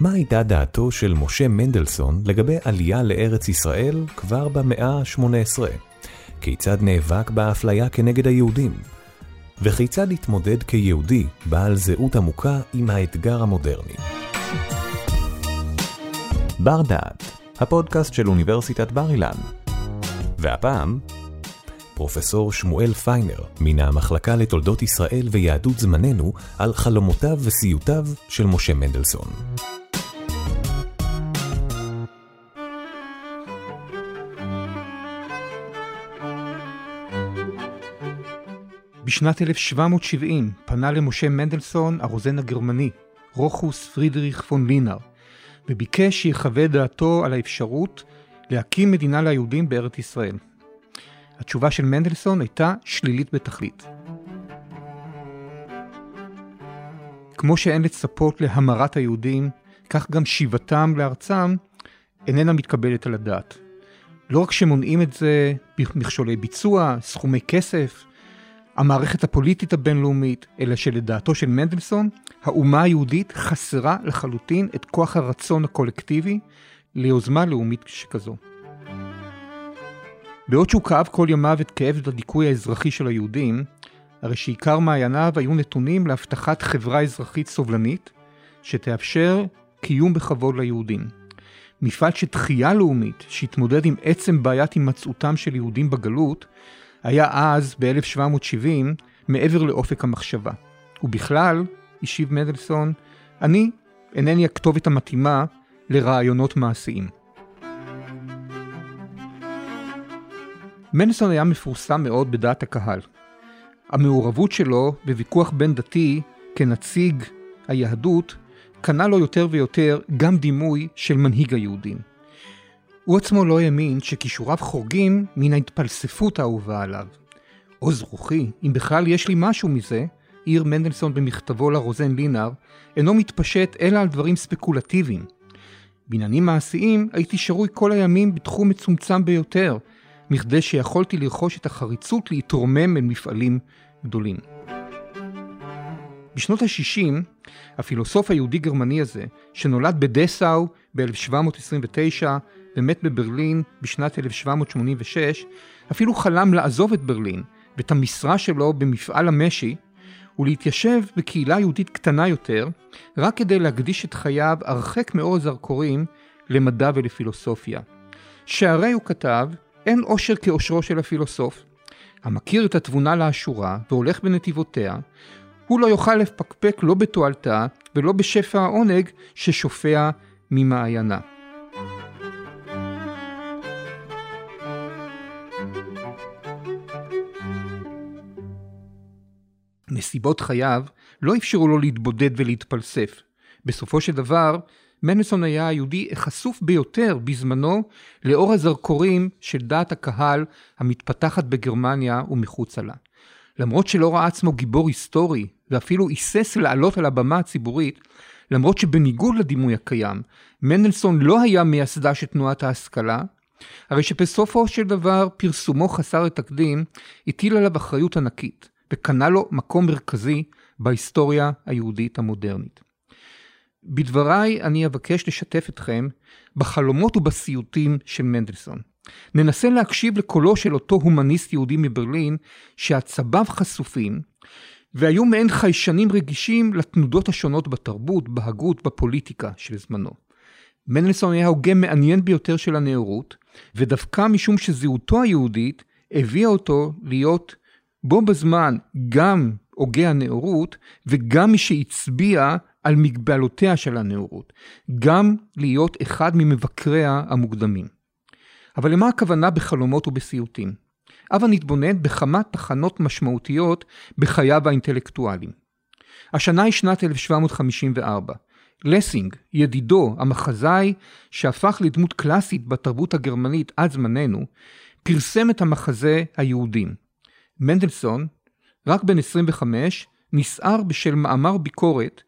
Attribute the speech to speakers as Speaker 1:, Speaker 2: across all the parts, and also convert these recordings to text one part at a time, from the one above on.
Speaker 1: מה הייתה דעתו של משה מנדלסון לגבי עלייה לארץ ישראל כבר במאה ה-18? כיצד נאבק באפליה כנגד היהודים? וכיצד התמודד כיהודי בעל זהות עמוקה עם האתגר המודרני? בר דעת, הפודקאסט של אוניברסיטת בר אילן. והפעם, פרופסור שמואל פיינר, מן המחלקה לתולדות ישראל ויהדות זמננו, על חלומותיו וסיוטיו של משה מנדלסון.
Speaker 2: בשנת 1770 פנה למשה מנדלסון הרוזן הגרמני, רוחוס פרידריך פון לינר, וביקש שיחווה דעתו על האפשרות להקים מדינה ליהודים בארץ ישראל. התשובה של מנדלסון הייתה שלילית בתכלית. כמו שאין לצפות להמרת היהודים, כך גם שיבתם לארצם איננה מתקבלת על הדעת. לא רק שמונעים את זה במכשולי ביצוע, סכומי כסף, המערכת הפוליטית הבינלאומית, אלא שלדעתו של מנדלסון, האומה היהודית חסרה לחלוטין את כוח הרצון הקולקטיבי ליוזמה לאומית שכזו. בעוד שהוא כאב כל ימיו את כאב הדיכוי האזרחי של היהודים, הרי שעיקר מעייניו היו נתונים להבטחת חברה אזרחית סובלנית, שתאפשר קיום בכבוד ליהודים. מפעל שתחייה לאומית, שהתמודד עם עצם בעיית הימצאותם של יהודים בגלות, היה אז, ב-1770, מעבר לאופק המחשבה. ובכלל, השיב מנדלסון, אני אינני הכתובת המתאימה לרעיונות מעשיים. מנדלסון היה מפורסם מאוד בדעת הקהל. המעורבות שלו בוויכוח בין דתי כנציג היהדות קנה לו יותר ויותר גם דימוי של מנהיג היהודים. הוא עצמו לא האמין שכישוריו חורגים מן ההתפלספות האהובה עליו. עוז רוחי, אם בכלל יש לי משהו מזה, העיר מנדלסון במכתבו לרוזן לינר, אינו מתפשט אלא על דברים ספקולטיביים. בעניינים מעשיים הייתי שרוי כל הימים בתחום מצומצם ביותר, מכדי שיכולתי לרכוש את החריצות להתרומם אל מפעלים גדולים. בשנות ה-60, הפילוסוף היהודי-גרמני הזה, שנולד בדסאו ב-1729 ומת בברלין בשנת 1786, אפילו חלם לעזוב את ברלין ואת המשרה שלו במפעל המשי ולהתיישב בקהילה יהודית קטנה יותר, רק כדי להקדיש את חייו הרחק מאור הזרקורים למדע ולפילוסופיה. שהרי הוא כתב, אין עושר כאושרו של הפילוסוף. המכיר את התבונה לאשורה והולך בנתיבותיה, הוא לא יוכל לפקפק לא בתועלתה ולא בשפע העונג ששופע ממעיינה. נסיבות חייו לא אפשרו לו להתבודד ולהתפלסף. בסופו של דבר, מנדלסון היה היהודי החשוף ביותר בזמנו לאור הזרקורים של דעת הקהל המתפתחת בגרמניה ומחוצה לה. למרות שלא ראה עצמו גיבור היסטורי ואפילו היסס לעלות על הבמה הציבורית, למרות שבניגוד לדימוי הקיים, מנדלסון לא היה מייסדה של תנועת ההשכלה, הרי שבסופו של דבר פרסומו חסר התקדים הטיל עליו אחריות ענקית, וקנה לו מקום מרכזי בהיסטוריה היהודית המודרנית. בדבריי אני אבקש לשתף אתכם בחלומות ובסיוטים של מנדלסון. ננסה להקשיב לקולו של אותו הומניסט יהודי מברלין שעצביו חשופים והיו מעין חיישנים רגישים לתנודות השונות בתרבות, בהגות, בפוליטיקה של זמנו. מנדלסון היה הוגה מעניין ביותר של הנאורות, ודווקא משום שזהותו היהודית הביאה אותו להיות בו בזמן גם הוגה הנאורות וגם מי שהצביע על מגבלותיה של הנאורות, גם להיות אחד ממבקריה המוקדמים. אבל למה הכוונה בחלומות ובסיוטים? הבה נתבונן בכמה תחנות משמעותיות בחייו האינטלקטואליים. השנה היא שנת 1754. לסינג, ידידו, המחזאי, שהפך לדמות קלאסית בתרבות הגרמנית עד זמננו, פרסם את המחזה היהודים. מנדלסון, רק בן 25, נסער בשל מאמר ביקורת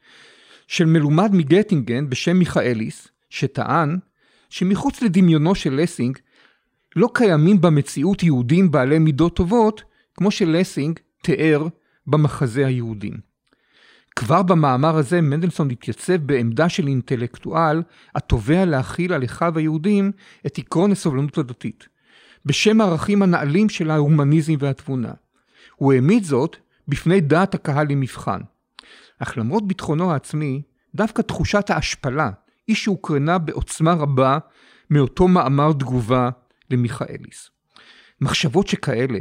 Speaker 2: של מלומד מגטינגן בשם מיכאליס, שטען שמחוץ לדמיונו של לסינג לא קיימים במציאות יהודים בעלי מידות טובות, כמו שלסינג תיאר במחזה היהודים. כבר במאמר הזה מנדלסון התייצב בעמדה של אינטלקטואל התובע להכיל על אחיו היהודים את עקרון הסובלנות הדתית, בשם הערכים הנעלים של ההומניזם והתבונה. הוא העמיד זאת בפני דעת הקהל למבחן. אך למרות ביטחונו העצמי, דווקא תחושת ההשפלה היא שהוקרנה בעוצמה רבה מאותו מאמר תגובה למיכאליס. מחשבות שכאלה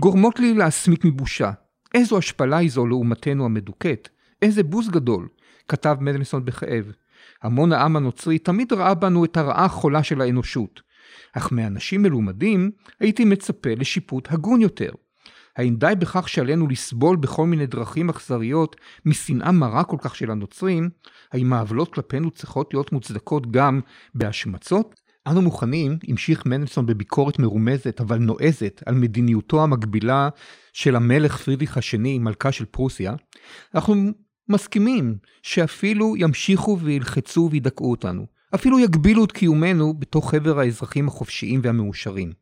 Speaker 2: גורמות לי להסמיק מבושה. איזו השפלה היא זו לעומתנו המדוכאת, איזה בוז גדול, כתב מנדלסון בכאב. המון העם הנוצרי תמיד ראה בנו את הרעה החולה של האנושות. אך מאנשים מלומדים הייתי מצפה לשיפוט הגון יותר. האם די בכך שעלינו לסבול בכל מיני דרכים אכזריות משנאה מרה כל כך של הנוצרים? האם העוולות כלפינו צריכות להיות מוצדקות גם בהשמצות? אנו מוכנים, המשיך מנדלסון בביקורת מרומזת אבל נועזת על מדיניותו המקבילה של המלך פרידריך השני, מלכה של פרוסיה, אנחנו מסכימים שאפילו ימשיכו וילחצו וידכאו אותנו, אפילו יגבילו את קיומנו בתוך חבר האזרחים החופשיים והמאושרים.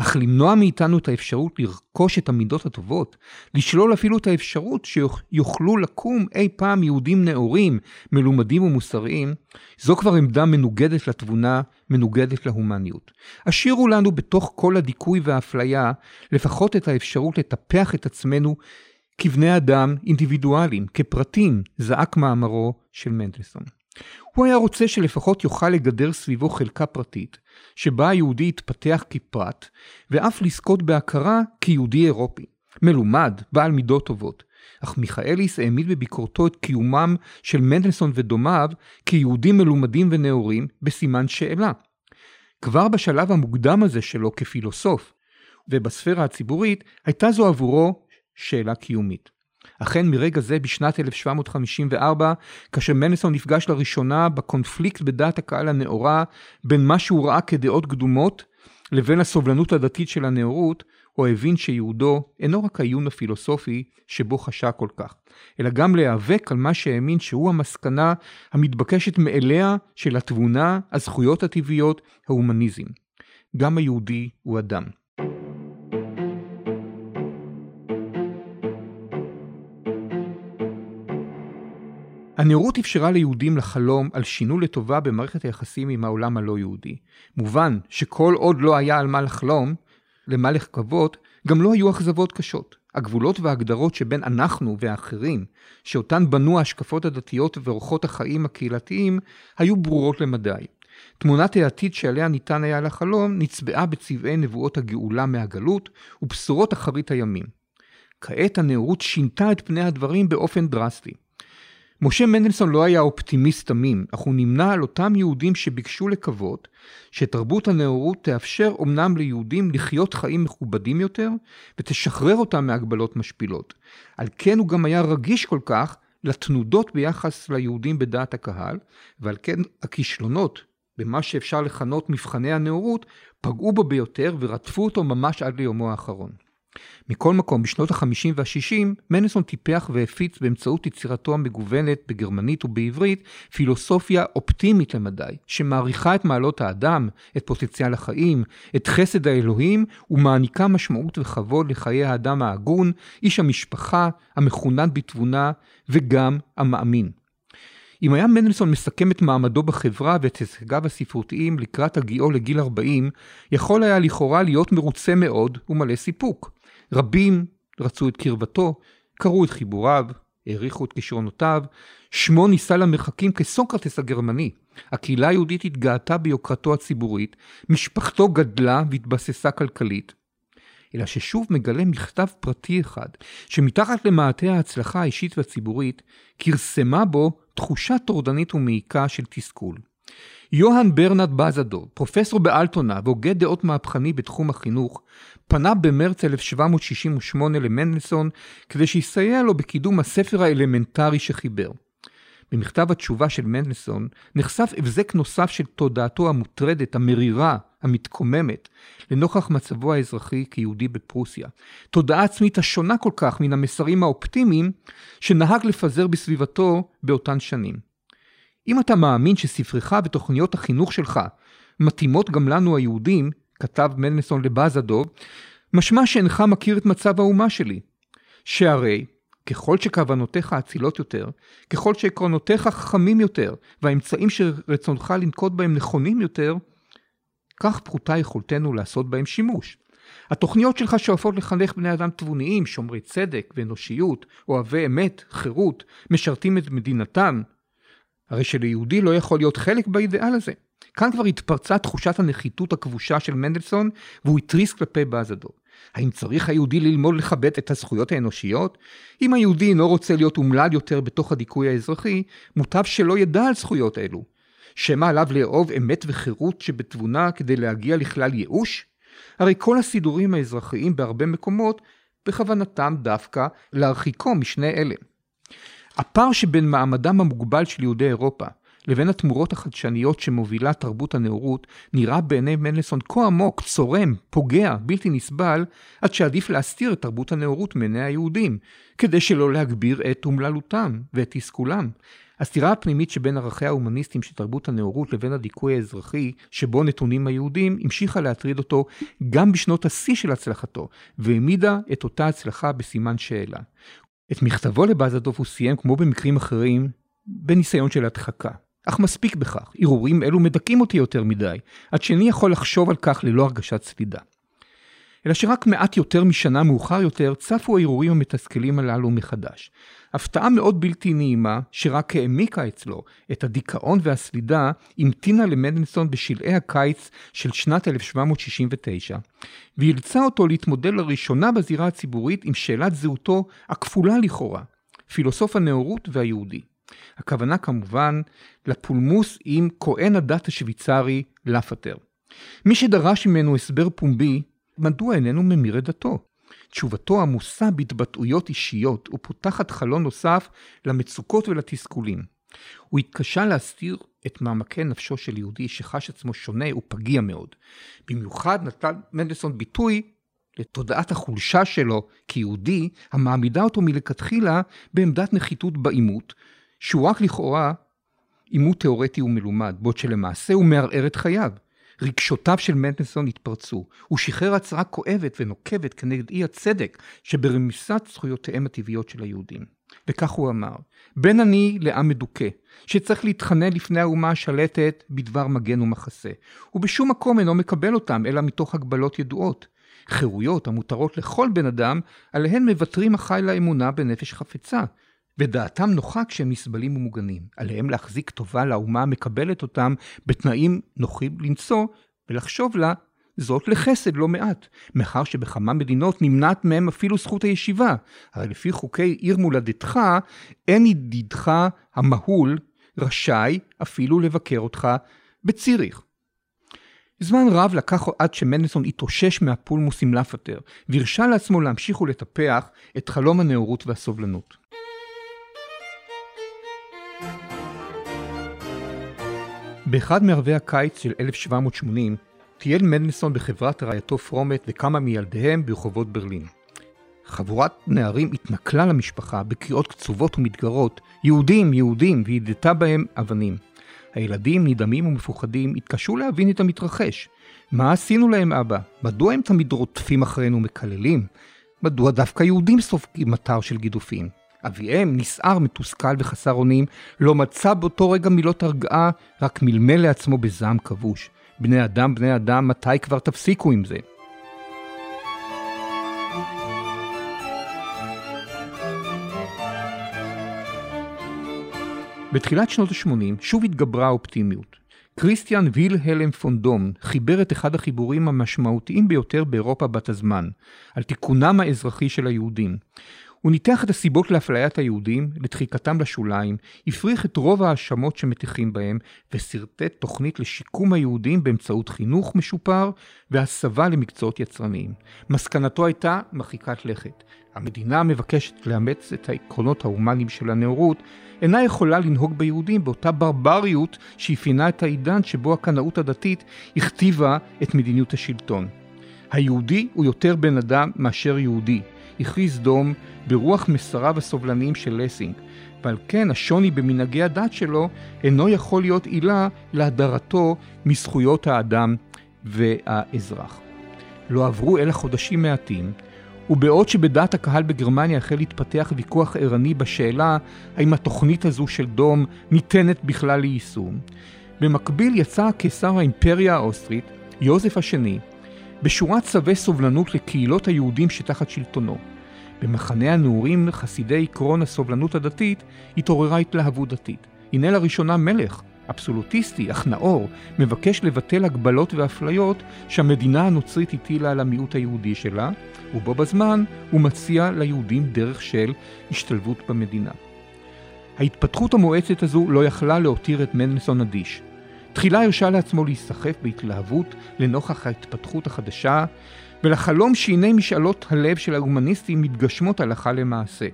Speaker 2: אך למנוע מאיתנו את האפשרות לרכוש את המידות הטובות, לשלול אפילו את האפשרות שיוכלו לקום אי פעם יהודים נאורים, מלומדים ומוסריים, זו כבר עמדה מנוגדת לתבונה, מנוגדת להומניות. השאירו לנו בתוך כל הדיכוי והאפליה, לפחות את האפשרות לטפח את עצמנו כבני אדם אינדיבידואלים, כפרטים, זעק מאמרו של מנדלסון. הוא היה רוצה שלפחות יוכל לגדר סביבו חלקה פרטית, שבה היהודי יתפתח כפרט, ואף לזכות בהכרה כיהודי אירופי, מלומד, בעל מידות טובות. אך מיכאליס העמיד בביקורתו את קיומם של מנדלסון ודומיו כיהודים מלומדים ונאורים בסימן שאלה. כבר בשלב המוקדם הזה שלו כפילוסוף, ובספירה הציבורית, הייתה זו עבורו שאלה קיומית. אכן מרגע זה בשנת 1754, כאשר מנסון נפגש לראשונה בקונפליקט בדעת הקהל הנאורה בין מה שהוא ראה כדעות קדומות לבין הסובלנות הדתית של הנאורות, הוא הבין שיהודו אינו רק העיון הפילוסופי שבו חשה כל כך, אלא גם להיאבק על מה שהאמין שהוא המסקנה המתבקשת מאליה של התבונה, הזכויות הטבעיות, ההומניזם. גם היהודי הוא אדם. הנאורות אפשרה ליהודים לחלום על שינוי לטובה במערכת היחסים עם העולם הלא יהודי. מובן שכל עוד לא היה על מה לחלום, למה לקוות, גם לא היו אכזבות קשות. הגבולות וההגדרות שבין אנחנו והאחרים, שאותן בנו ההשקפות הדתיות ואורחות החיים הקהילתיים, היו ברורות למדי. תמונת העתיד שעליה ניתן היה לחלום נצבעה בצבעי נבואות הגאולה מהגלות ובשורות אחרית הימים. כעת הנאורות שינתה את פני הדברים באופן דרסטי. משה מנדלסון לא היה אופטימיסט תמים, אך הוא נמנה על אותם יהודים שביקשו לקוות שתרבות הנאורות תאפשר אמנם ליהודים לחיות חיים מכובדים יותר ותשחרר אותם מהגבלות משפילות. על כן הוא גם היה רגיש כל כך לתנודות ביחס ליהודים בדעת הקהל, ועל כן הכישלונות במה שאפשר לכנות מבחני הנאורות פגעו בו ביותר ורדפו אותו ממש עד ליומו האחרון. מכל מקום, בשנות ה-50 וה-60, מנסון טיפח והפיץ באמצעות יצירתו המגוונת בגרמנית ובעברית פילוסופיה אופטימית למדי, שמעריכה את מעלות האדם, את פוטנציאל החיים, את חסד האלוהים, ומעניקה משמעות וכבוד לחיי האדם ההגון, איש המשפחה, המחונן בתבונה, וגם המאמין. אם היה מנדלסון מסכם את מעמדו בחברה ואת הישגיו הספרותיים לקראת הגיעו לגיל 40, יכול היה לכאורה להיות מרוצה מאוד ומלא סיפוק. רבים רצו את קרבתו, קראו את חיבוריו, העריכו את כישרונותיו, שמו נישא למרחקים כסוקרטס הגרמני. הקהילה היהודית התגאתה ביוקרתו הציבורית, משפחתו גדלה והתבססה כלכלית. אלא ששוב מגלה מכתב פרטי אחד, שמתחת למעטה ההצלחה האישית והציבורית, כרסמה בו תחושה טורדנית ומעיקה של תסכול. יוהאן ברנרד בזדור, פרופסור באלטונה והוגה דעות מהפכני בתחום החינוך, פנה במרץ 1768 למנדלסון כדי שיסייע לו בקידום הספר האלמנטרי שחיבר. במכתב התשובה של מנדלסון נחשף הבזק נוסף של תודעתו המוטרדת, המרירה, המתקוממת, לנוכח מצבו האזרחי כיהודי בפרוסיה. תודעה עצמית השונה כל כך מן המסרים האופטימיים שנהג לפזר בסביבתו באותן שנים. אם אתה מאמין שספרך ותוכניות החינוך שלך מתאימות גם לנו היהודים, כתב מלנסון לבזדוב, משמע שאינך מכיר את מצב האומה שלי. שהרי, ככל שכוונותיך אצילות יותר, ככל שעקרונותיך חכמים יותר, והאמצעים שרצונך לנקוט בהם נכונים יותר, כך פחותה יכולתנו לעשות בהם שימוש. התוכניות שלך שואפות לחנך בני אדם תבוניים, שומרי צדק ואנושיות, אוהבי אמת, חירות, משרתים את מדינתם. הרי שליהודי לא יכול להיות חלק באידאל הזה. כאן כבר התפרצה תחושת הנחיתות הכבושה של מנדלסון, והוא התריס כלפי באזדו. האם צריך היהודי ללמוד לכבד את הזכויות האנושיות? אם היהודי אינו רוצה להיות אומלל יותר בתוך הדיכוי האזרחי, מוטב שלא ידע על זכויות אלו. שמא עליו לאהוב אמת וחירות שבתבונה כדי להגיע לכלל ייאוש? הרי כל הסידורים האזרחיים בהרבה מקומות בכוונתם דווקא להרחיקו משני אלה. הפער שבין מעמדם המוגבל של יהודי אירופה לבין התמורות החדשניות שמובילה תרבות הנאורות, נראה בעיני מנלסון כה עמוק, צורם, פוגע, בלתי נסבל, עד שעדיף להסתיר את תרבות הנאורות מעיני היהודים, כדי שלא להגביר את אומללותם ואת תסכולם. הסתירה הפנימית שבין ערכיה ההומניסטיים של תרבות הנאורות לבין הדיכוי האזרחי שבו נתונים היהודים המשיכה להטריד אותו גם בשנות השיא של הצלחתו, והעמידה את אותה הצלחה בסימן שאלה. את מכתבו לבאזדוף הוא סיים, כמו במקרים אחרים, בניסיון של הדחקה. אך מספיק בכך, הרהורים אלו מדכאים אותי יותר מדי, עד שאיני יכול לחשוב על כך ללא הרגשת סלידה. אלא שרק מעט יותר משנה מאוחר יותר צפו ההרהורים המתסכלים הללו מחדש. הפתעה מאוד בלתי נעימה, שרק העמיקה אצלו את הדיכאון והסלידה, המתינה למדנסון בשלהי הקיץ של שנת 1769, ואילצה אותו להתמודד לראשונה בזירה הציבורית עם שאלת זהותו הכפולה לכאורה, פילוסוף הנאורות והיהודי. הכוונה כמובן לפולמוס עם כהן הדת השוויצרי לפטר. מי שדרש ממנו הסבר פומבי, מדוע איננו ממיר את דתו? תשובתו עמוסה בהתבטאויות אישיות ופותחת חלון נוסף למצוקות ולתסכולים. הוא התקשה להסתיר את מעמקי נפשו של יהודי שחש עצמו שונה ופגיע מאוד. במיוחד נתן מנדלסון ביטוי לתודעת החולשה שלו כיהודי, המעמידה אותו מלכתחילה בעמדת נחיתות בעימות, שהוא רק לכאורה עימות תאורטי ומלומד, בעוד שלמעשה הוא מערער את חייו. רגשותיו של מנדלסון התפרצו. הוא שחרר הצהרה כואבת ונוקבת כנגד אי הצדק שברמיסת זכויותיהם הטבעיות של היהודים. וכך הוא אמר, בן אני לעם מדוכא, שצריך להתחנן לפני האומה השלטת בדבר מגן ומחסה. הוא בשום מקום אינו מקבל אותם, אלא מתוך הגבלות ידועות. חירויות המותרות לכל בן אדם, עליהן מוותרים החי לאמונה בנפש חפצה. ודעתם נוחה כשהם נסבלים ומוגנים. עליהם להחזיק טובה לאומה המקבלת אותם בתנאים נוחים לנשוא, ולחשוב לה זאת לחסד לא מעט, מאחר שבכמה מדינות נמנעת מהם אפילו זכות הישיבה. הרי לפי חוקי עיר מולדתך, אין ידידך המהול רשאי אפילו לבקר אותך בציריך. זמן רב לקח עד שמנדלסון התאושש מהפולמוס עם לפטר, והרשה לעצמו להמשיך ולטפח את חלום הנאורות והסובלנות. באחד מערבי הקיץ של 1780 טייל מנדלסון בחברת רעייתו פרומט וכמה מילדיהם ברחובות ברלין. חבורת נערים התנכלה למשפחה בקריאות קצובות ומתגרות, יהודים, יהודים, והידתה בהם אבנים. הילדים, נדהמים ומפוחדים, התקשו להבין את המתרחש. מה עשינו להם, אבא? מדוע הם תמיד רודפים אחרינו ומקללים? מדוע דווקא יהודים סופגים מטר של גידופים? אביהם, נסער, מתוסכל וחסר אונים, לא מצא באותו רגע מילות הרגעה, רק מלמל לעצמו בזעם כבוש. בני אדם, בני אדם, מתי כבר תפסיקו עם זה? בתחילת שנות ה-80 שוב התגברה האופטימיות. כריסטיאן וילהלם פונדום חיבר את אחד החיבורים המשמעותיים ביותר באירופה בת הזמן, על תיקונם האזרחי של היהודים. הוא ניתח את הסיבות לאפליית היהודים, לדחיקתם לשוליים, הפריך את רוב ההאשמות שמטיחים בהם, ושרטט תוכנית לשיקום היהודים באמצעות חינוך משופר והסבה למקצועות יצרניים. מסקנתו הייתה מרחיקת לכת. המדינה מבקשת לאמץ את העקרונות ההומניים של הנאורות, אינה יכולה לנהוג ביהודים באותה ברבריות שאפיינה את העידן שבו הקנאות הדתית הכתיבה את מדיניות השלטון. היהודי הוא יותר בן אדם מאשר יהודי. הכריז דום ברוח מסריו הסובלניים של לסינג, ועל כן השוני במנהגי הדת שלו אינו יכול להיות עילה להדרתו מזכויות האדם והאזרח. לא עברו אלא חודשים מעטים, ובעוד שבדעת הקהל בגרמניה החל להתפתח ויכוח ערני בשאלה האם התוכנית הזו של דום ניתנת בכלל ליישום, במקביל יצא קיסר האימפריה האוסטרית, יוזף השני, בשורת צווי סובלנות לקהילות היהודים שתחת שלטונו. במחנה הנעורים חסידי עקרון הסובלנות הדתית התעוררה התלהבות דתית. הנה לראשונה מלך, אבסולוטיסטי אך נאור, מבקש לבטל הגבלות ואפליות שהמדינה הנוצרית הטילה על המיעוט היהודי שלה, ובו בזמן הוא מציע ליהודים דרך של השתלבות במדינה. ההתפתחות המואצת הזו לא יכלה להותיר את מנדלסון אדיש. תחילה הרשה לעצמו להיסחף בהתלהבות לנוכח ההתפתחות החדשה, ולחלום שהנה משאלות הלב של ההומניסטים מתגשמות הלכה למעשה.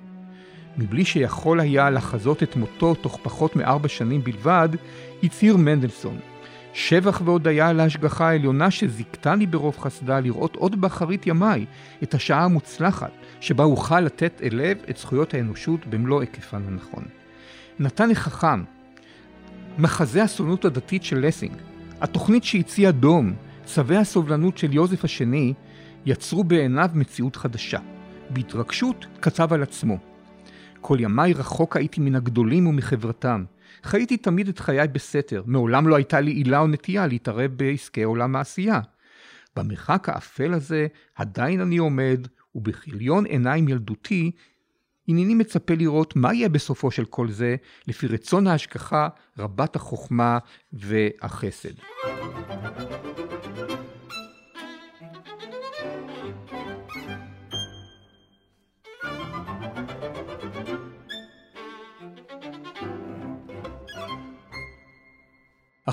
Speaker 2: מבלי שיכול היה לחזות את מותו תוך פחות מארבע שנים בלבד, הצהיר מנדלסון. שבח והודיה על ההשגחה העליונה שזיכתני ברוב חסדה לראות עוד באחרית ימיי את השעה המוצלחת שבה אוכל לתת אליו את זכויות האנושות במלוא היקפן הנכון. נתן החכם, מחזה הסובלנות הדתית של לסינג, התוכנית שהציע דום, צווי הסובלנות של יוזף השני, יצרו בעיניו מציאות חדשה. בהתרגשות כתב על עצמו: כל ימיי רחוק הייתי מן הגדולים ומחברתם. חייתי תמיד את חיי בסתר, מעולם לא הייתה לי עילה או נטייה להתערב בעסקי עולם העשייה. במרחק האפל הזה עדיין אני עומד, ובכיליון עיניים ילדותי, הנני מצפה לראות מה יהיה בסופו של כל זה, לפי רצון ההשגחה רבת החוכמה והחסד.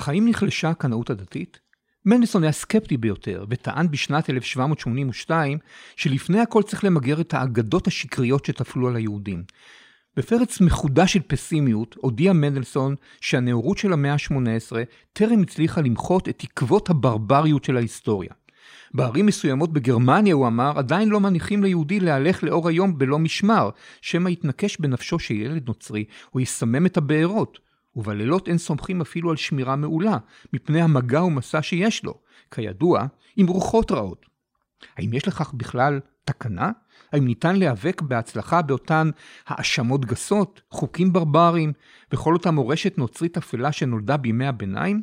Speaker 2: האם נחלשה הקנאות הדתית? מנדלסון היה סקפטי ביותר, וטען בשנת 1782 שלפני הכל צריך למגר את האגדות השקריות שטפלו על היהודים. בפרץ מחודש של פסימיות הודיע מנדלסון שהנאורות של המאה ה-18 טרם הצליחה למחות את תקוות הברבריות של ההיסטוריה. בערים מסוימות בגרמניה, הוא אמר, עדיין לא מניחים ליהודי להלך לאור היום בלא משמר, שמא יתנקש בנפשו שילד נוצרי, או יסמם את הבארות. ובלילות אין סומכים אפילו על שמירה מעולה, מפני המגע ומסע שיש לו, כידוע, עם רוחות רעות. האם יש לכך בכלל תקנה? האם ניתן להיאבק בהצלחה באותן האשמות גסות, חוקים ברברים, וכל אותה מורשת נוצרית אפלה שנולדה בימי הביניים?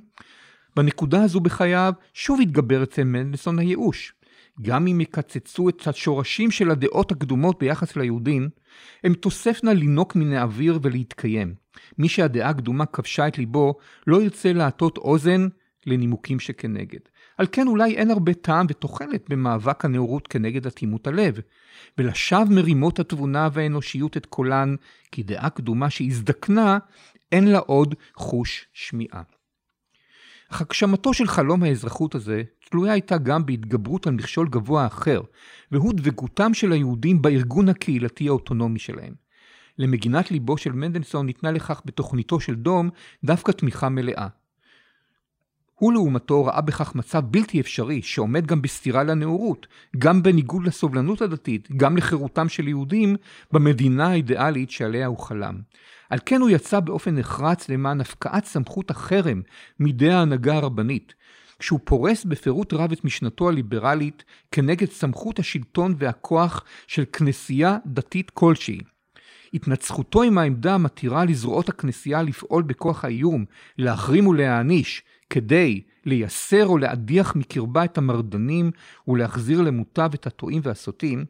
Speaker 2: בנקודה הזו בחייו שוב התגבר אצל מנדלסון הייאוש. גם אם יקצצו את השורשים של הדעות הקדומות ביחס ליהודים, הם תוספנה לינוק מן האוויר ולהתקיים. מי שהדעה הקדומה כבשה את ליבו, לא ירצה להטות אוזן לנימוקים שכנגד. על כן אולי אין הרבה טעם ותוחלת במאבק הנאורות כנגד אטימות הלב, ולשווא מרימות התבונה והאנושיות את קולן, כי דעה קדומה שהזדקנה, אין לה עוד חוש שמיעה. אך הגשמתו של חלום האזרחות הזה תלויה הייתה גם בהתגברות על מכשול גבוה אחר, והוא דבקותם של היהודים בארגון הקהילתי האוטונומי שלהם. למגינת ליבו של מנדלסון ניתנה לכך בתוכניתו של דום דווקא תמיכה מלאה. הוא לעומתו ראה בכך מצב בלתי אפשרי, שעומד גם בסתירה לנאורות, גם בניגוד לסובלנות הדתית, גם לחירותם של יהודים, במדינה האידיאלית שעליה הוא חלם. על כן הוא יצא באופן נחרץ למען הפקעת סמכות החרם מידי ההנהגה הרבנית, כשהוא פורס בפירוט רב את משנתו הליברלית כנגד סמכות השלטון והכוח של כנסייה דתית כלשהי. התנצחותו עם העמדה המתירה לזרועות הכנסייה לפעול בכוח האיום, להחרים ולהעניש, כדי לייסר או להדיח מקרבה את המרדנים ולהחזיר למוטב את הטועים והסוטים,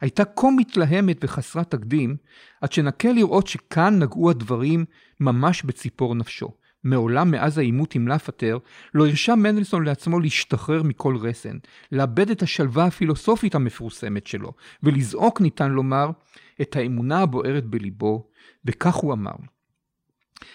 Speaker 2: הייתה כה מתלהמת וחסרת תקדים, עד שנקה לראות שכאן נגעו הדברים ממש בציפור נפשו. מעולם מאז העימות עם לפטר, לא הרשה מנדלסון לעצמו להשתחרר מכל רסן, לאבד את השלווה הפילוסופית המפורסמת שלו, ולזעוק, ניתן לומר, את האמונה הבוערת בליבו, וכך הוא אמר: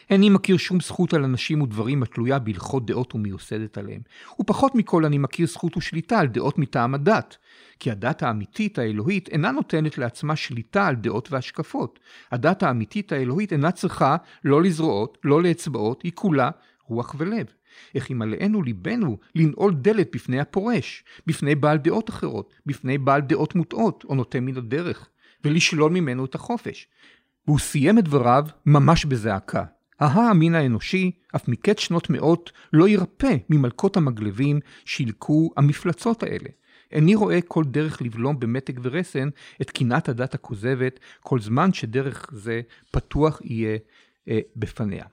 Speaker 2: איני מכיר שום זכות על אנשים ודברים התלויה בהלכות דעות ומיוסדת עליהם. ופחות מכל אני מכיר זכות ושליטה על דעות מטעם הדת. כי הדת האמיתית האלוהית אינה נותנת לעצמה שליטה על דעות והשקפות. הדת האמיתית האלוהית אינה צריכה לא לזרועות, לא לאצבעות, היא כולה רוח ולב. איך ימלאנו ליבנו לנעול דלת בפני הפורש, בפני בעל דעות אחרות, בפני בעל דעות מוטעות או נוטה מן הדרך, ולשלול ממנו את החופש. והוא סיים את דבריו ממש בזעקה. ההא המין האנושי, אף מקץ שנות מאות, לא ירפה ממלכות המגלבים שילקו המפלצות האלה. איני רואה כל דרך לבלום במתג ורסן את קנאת הדת הכוזבת, כל זמן שדרך זה פתוח יהיה אה, בפניה.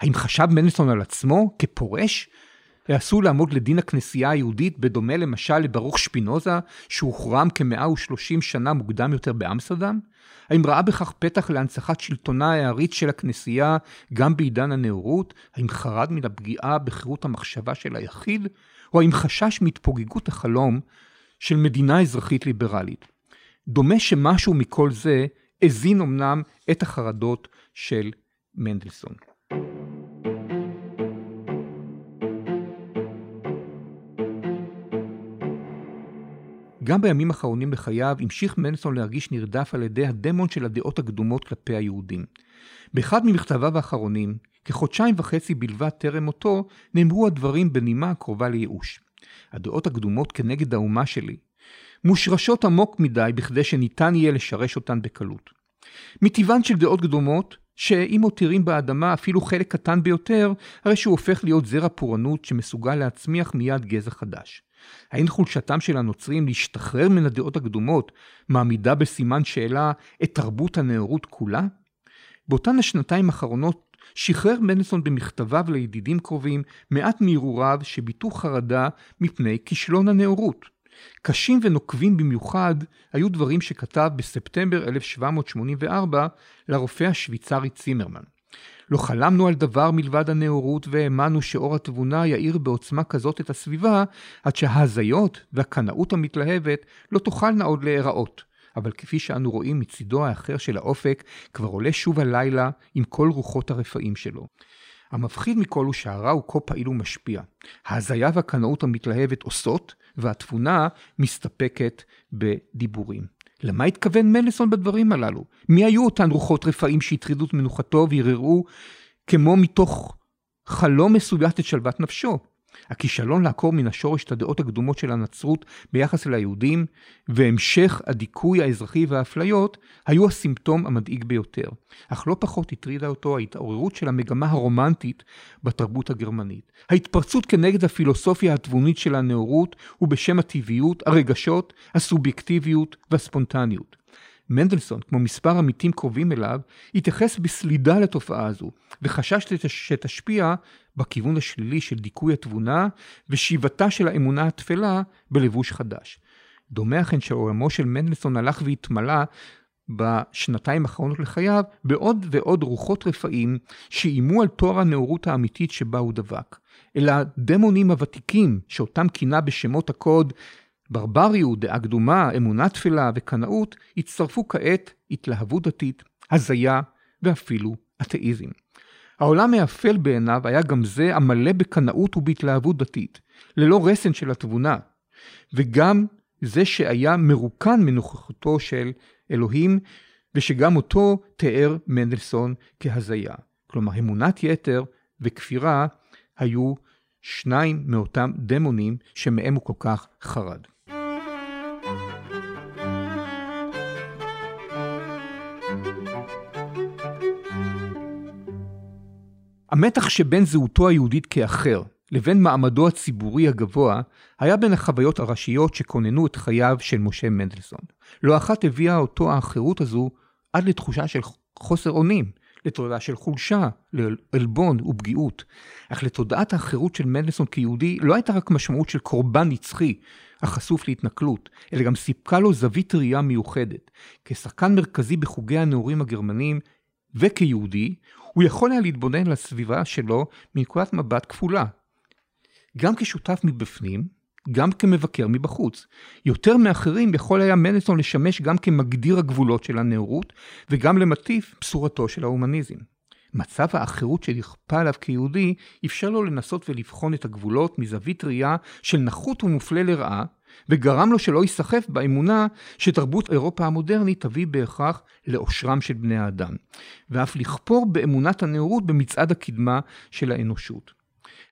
Speaker 2: האם חשב מנדלסון על עצמו כפורש? עשוי לעמוד לדין הכנסייה היהודית בדומה למשל לברוך שפינוזה שהוחרם כ-130 שנה מוקדם יותר באמסטרדם? האם ראה בכך פתח להנצחת שלטונה העריץ של הכנסייה גם בעידן הנאורות? האם חרד מן הפגיעה בחירות המחשבה של היחיד? או האם חשש מהתפוגגות החלום של מדינה אזרחית ליברלית? דומה שמשהו מכל זה הזין אמנם את החרדות של מנדלסון. גם בימים האחרונים בחייו המשיך מנדלסון להרגיש נרדף על ידי הדמון של הדעות הקדומות כלפי היהודים. באחד ממכתביו האחרונים, כחודשיים וחצי בלבד טרם מותו, נאמרו הדברים בנימה הקרובה לייאוש. הדעות הקדומות כנגד האומה שלי מושרשות עמוק מדי בכדי שניתן יהיה לשרש אותן בקלות. מטבען של דעות קדומות, שאם מותירים באדמה אפילו חלק קטן ביותר, הרי שהוא הופך להיות זרע פורענות שמסוגל להצמיח מיד גזע חדש. האם חולשתם של הנוצרים להשתחרר מן הדעות הקדומות מעמידה בסימן שאלה את תרבות הנאורות כולה? באותן השנתיים האחרונות שחרר מנדלסון במכתביו לידידים קרובים מעט מהרהוריו שביטאו חרדה מפני כישלון הנאורות. קשים ונוקבים במיוחד היו דברים שכתב בספטמבר 1784 לרופא השוויצרי צימרמן. לא חלמנו על דבר מלבד הנאורות והאמנו שאור התבונה יאיר בעוצמה כזאת את הסביבה, עד שההזיות והקנאות המתלהבת לא תוכלנה עוד להיראות. אבל כפי שאנו רואים מצידו האחר של האופק, כבר עולה שוב הלילה עם כל רוחות הרפאים שלו. המפחיד מכל הוא שהרע הוא כה פעיל ומשפיע. ההזיה והקנאות המתלהבת עושות, והתבונה מסתפקת בדיבורים. למה התכוון מלסון בדברים הללו? מי היו אותן רוחות רפאים שהטרידו את מנוחתו וערערו כמו מתוך חלום מסויט את שלוות נפשו? הכישלון לעקור מן השורש את הדעות הקדומות של הנצרות ביחס אל היהודים, והמשך הדיכוי האזרחי והאפליות, היו הסימפטום המדאיג ביותר. אך לא פחות הטרידה אותו ההתעוררות של המגמה הרומנטית בתרבות הגרמנית. ההתפרצות כנגד הפילוסופיה התבונית של הנאורות, ובשם הטבעיות, הרגשות, הסובייקטיביות והספונטניות. מנדלסון, כמו מספר עמיתים קרובים אליו, התייחס בסלידה לתופעה הזו, וחשש שתשפיע בכיוון השלילי של דיכוי התבונה ושיבתה של האמונה התפלה בלבוש חדש. דומה אכן שעולמו של מנדלסון הלך והתמלא בשנתיים האחרונות לחייו בעוד ועוד רוחות רפאים שאיימו על תואר הנאורות האמיתית שבה הוא דבק. אלא הדמונים הוותיקים שאותם כינה בשמות הקוד ברבריות, דעה קדומה, אמונה תפלה וקנאות, הצטרפו כעת התלהבות דתית, הזיה ואפילו אתאיזם. העולם האפל בעיניו היה גם זה המלא בקנאות ובהתלהבות דתית, ללא רסן של התבונה, וגם זה שהיה מרוקן מנוכחותו של אלוהים, ושגם אותו תיאר מנדלסון כהזיה. כלומר, אמונת יתר וכפירה היו שניים מאותם דמונים שמהם הוא כל כך חרד. המתח שבין זהותו היהודית כאחר לבין מעמדו הציבורי הגבוה היה בין החוויות הראשיות שכוננו את חייו של משה מנדלסון. לא אחת הביאה אותו האחרות הזו עד לתחושה של חוסר אונים, לתודעה של חולשה, לעלבון ופגיעות. אך לתודעת האחרות של מנדלסון כיהודי לא הייתה רק משמעות של קורבן נצחי, החשוף להתנכלות, אלא גם סיפקה לו זווית ראייה מיוחדת. כשחקן מרכזי בחוגי הנאורים הגרמנים, וכיהודי, הוא יכול היה להתבונן על הסביבה שלו מנקודת מבט כפולה. גם כשותף מבפנים, גם כמבקר מבחוץ. יותר מאחרים יכול היה מנדלסון לשמש גם כמגדיר הגבולות של הנאורות, וגם למטיף בשורתו של ההומניזם. מצב האחרות שנכפה עליו כיהודי אפשר לו לנסות ולבחון את הגבולות מזווית ראייה של נחות ומופלה לרעה, וגרם לו שלא ייסחף באמונה שתרבות אירופה המודרנית תביא בהכרח לעושרם של בני האדם, ואף לכפור באמונת הנאורות במצעד הקדמה של האנושות.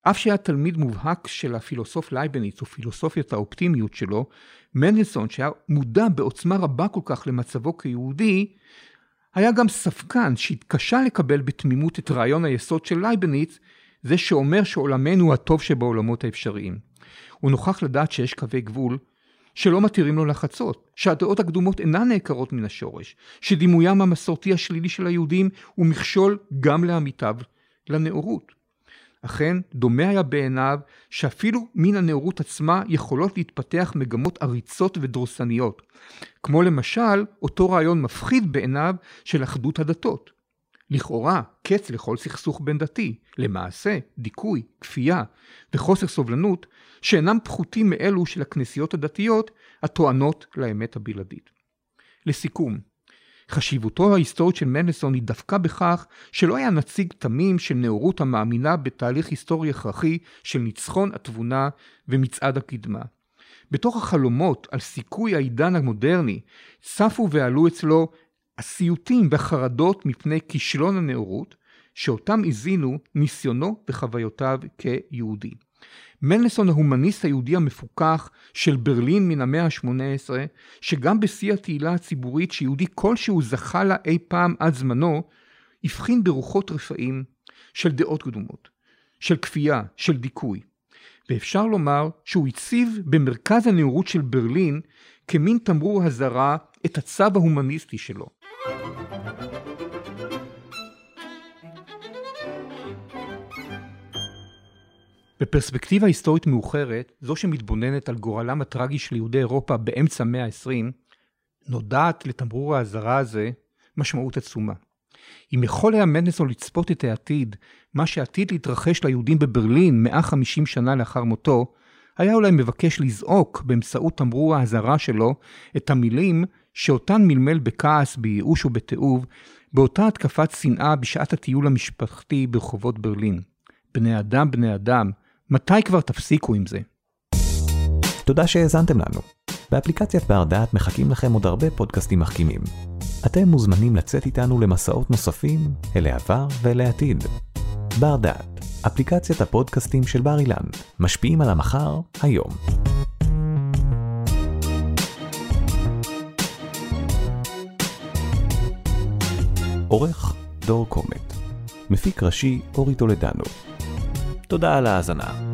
Speaker 2: אף שהיה תלמיד מובהק של הפילוסוף לייבניץ ופילוסופיית האופטימיות שלו, מנדלסון, שהיה מודע בעוצמה רבה כל כך למצבו כיהודי, היה גם ספקן שהתקשה לקבל בתמימות את רעיון היסוד של לייבניץ, זה שאומר שעולמנו הוא הטוב שבעולמות האפשריים. הוא נוכח לדעת שיש קווי גבול שלא מתירים לו לחצות, שהדעות הקדומות אינן נעקרות מן השורש, שדימוים המסורתי השלילי של היהודים הוא מכשול גם לעמיתיו לנאורות. אכן, דומה היה בעיניו שאפילו מן הנאורות עצמה יכולות להתפתח מגמות עריצות ודורסניות, כמו למשל אותו רעיון מפחיד בעיניו של אחדות הדתות. לכאורה, קץ לכל סכסוך בין דתי, למעשה, דיכוי, כפייה וחוסר סובלנות, שאינם פחותים מאלו של הכנסיות הדתיות הטוענות לאמת הבלעדית. לסיכום, חשיבותו ההיסטורית של מנדלסון היא דווקא בכך שלא היה נציג תמים של נאורות המאמינה בתהליך היסטורי הכרחי של ניצחון התבונה ומצעד הקדמה. בתוך החלומות על סיכוי העידן המודרני צפו ועלו אצלו הסיוטים והחרדות מפני כישלון הנאורות, שאותם הזינו ניסיונו וחוויותיו כיהודי. מנלסון ההומניסט היהודי המפוכח של ברלין מן המאה ה-18, שגם בשיא התהילה הציבורית שיהודי כלשהו זכה לה אי פעם עד זמנו, הבחין ברוחות רפאים של דעות קדומות, של כפייה, של דיכוי. ואפשר לומר שהוא הציב במרכז הנאורות של ברלין כמין תמרור אזהרה את הצו ההומניסטי שלו. בפרספקטיבה היסטורית מאוחרת, זו שמתבוננת על גורלם הטרגי של יהודי אירופה באמצע המאה ה-20, נודעת לתמרור האזהרה הזה משמעות עצומה. אם יכול היה מנדלסון לצפות את העתיד, מה שעתיד להתרחש ליהודים בברלין 150 שנה לאחר מותו, היה אולי מבקש לזעוק באמצעות תמרור האזהרה שלו את המילים שאותן מלמל בכעס, בייאוש ובתיעוב, באותה התקפת שנאה בשעת הטיול המשפחתי ברחובות ברלין. בני אדם, בני אדם, מתי כבר תפסיקו עם זה?
Speaker 1: תודה שהאזנתם לנו. באפליקציית בר דעת מחכים לכם עוד הרבה פודקאסטים מחכימים. אתם מוזמנים לצאת איתנו למסעות נוספים אל העבר ואל העתיד. בר דעת, אפליקציית הפודקאסטים של בר אילן, משפיעים על המחר, היום. עורך דור קומט, מפיק ראשי אורי טולדנו. תודה על ההאזנה.